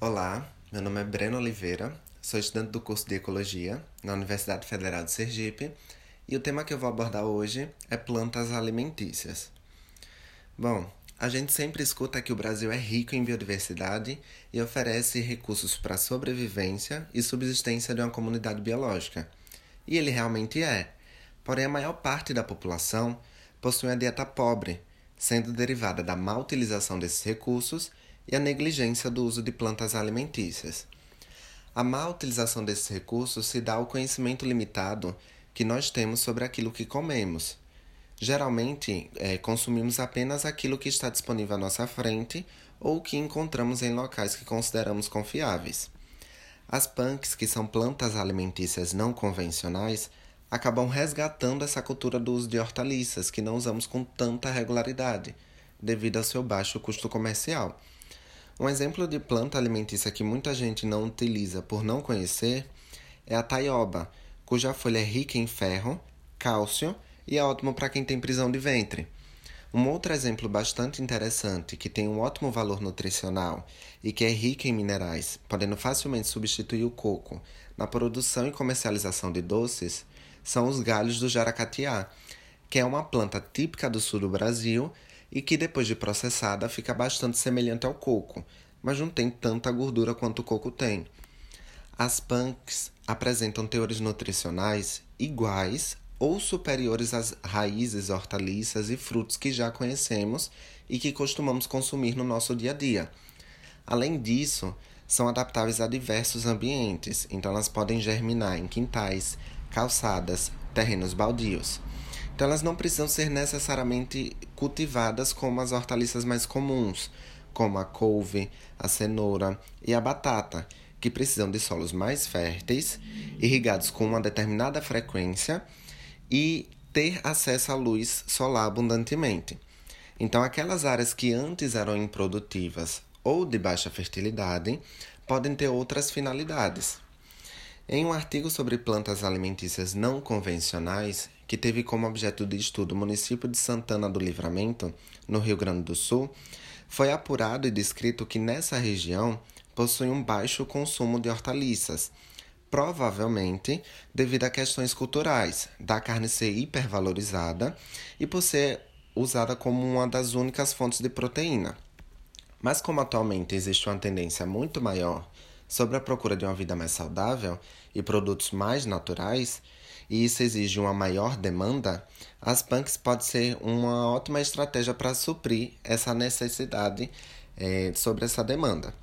Olá, meu nome é Breno Oliveira, sou estudante do curso de Ecologia na Universidade Federal de Sergipe e o tema que eu vou abordar hoje é plantas alimentícias. Bom, a gente sempre escuta que o Brasil é rico em biodiversidade e oferece recursos para a sobrevivência e subsistência de uma comunidade biológica. E ele realmente é. Porém, a maior parte da população possui uma dieta pobre, sendo derivada da má utilização desses recursos e a negligência do uso de plantas alimentícias. A má utilização desses recursos se dá ao conhecimento limitado que nós temos sobre aquilo que comemos. Geralmente, é, consumimos apenas aquilo que está disponível à nossa frente ou que encontramos em locais que consideramos confiáveis. As punks, que são plantas alimentícias não convencionais, acabam resgatando essa cultura do uso de hortaliças que não usamos com tanta regularidade, devido ao seu baixo custo comercial. Um exemplo de planta alimentícia que muita gente não utiliza por não conhecer é a taioba, cuja folha é rica em ferro, cálcio e é ótimo para quem tem prisão de ventre. Um outro exemplo bastante interessante, que tem um ótimo valor nutricional e que é rico em minerais, podendo facilmente substituir o coco na produção e comercialização de doces, são os galhos do jaracatiá, que é uma planta típica do sul do Brasil e que depois de processada fica bastante semelhante ao coco, mas não tem tanta gordura quanto o coco tem. As punks apresentam teores nutricionais iguais ou superiores às raízes, hortaliças e frutos que já conhecemos e que costumamos consumir no nosso dia a dia. Além disso, são adaptáveis a diversos ambientes, então elas podem germinar em quintais, calçadas, terrenos baldios. Então elas não precisam ser necessariamente cultivadas como as hortaliças mais comuns, como a couve, a cenoura e a batata, que precisam de solos mais férteis, irrigados com uma determinada frequência e ter acesso à luz solar abundantemente. Então, aquelas áreas que antes eram improdutivas ou de baixa fertilidade podem ter outras finalidades. Em um artigo sobre plantas alimentícias não convencionais, que teve como objeto de estudo o município de Santana do Livramento, no Rio Grande do Sul, foi apurado e descrito que nessa região possui um baixo consumo de hortaliças, provavelmente devido a questões culturais, da carne ser hipervalorizada e por ser usada como uma das únicas fontes de proteína. Mas como atualmente existe uma tendência muito maior sobre a procura de uma vida mais saudável e produtos mais naturais, e isso exige uma maior demanda, as punks pode ser uma ótima estratégia para suprir essa necessidade é, sobre essa demanda.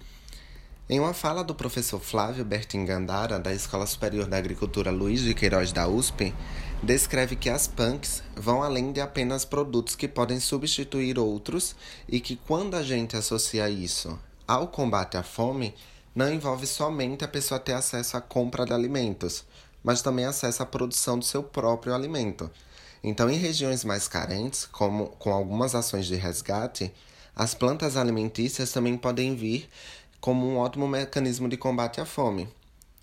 Em uma fala do professor Flávio Bertingandara, da Escola Superior da Agricultura Luiz de Queiroz da USP, descreve que as punks vão além de apenas produtos que podem substituir outros e que, quando a gente associa isso ao combate à fome, não envolve somente a pessoa ter acesso à compra de alimentos, mas também acesso à produção do seu próprio alimento. Então, em regiões mais carentes, como com algumas ações de resgate, as plantas alimentícias também podem vir como um ótimo mecanismo de combate à fome.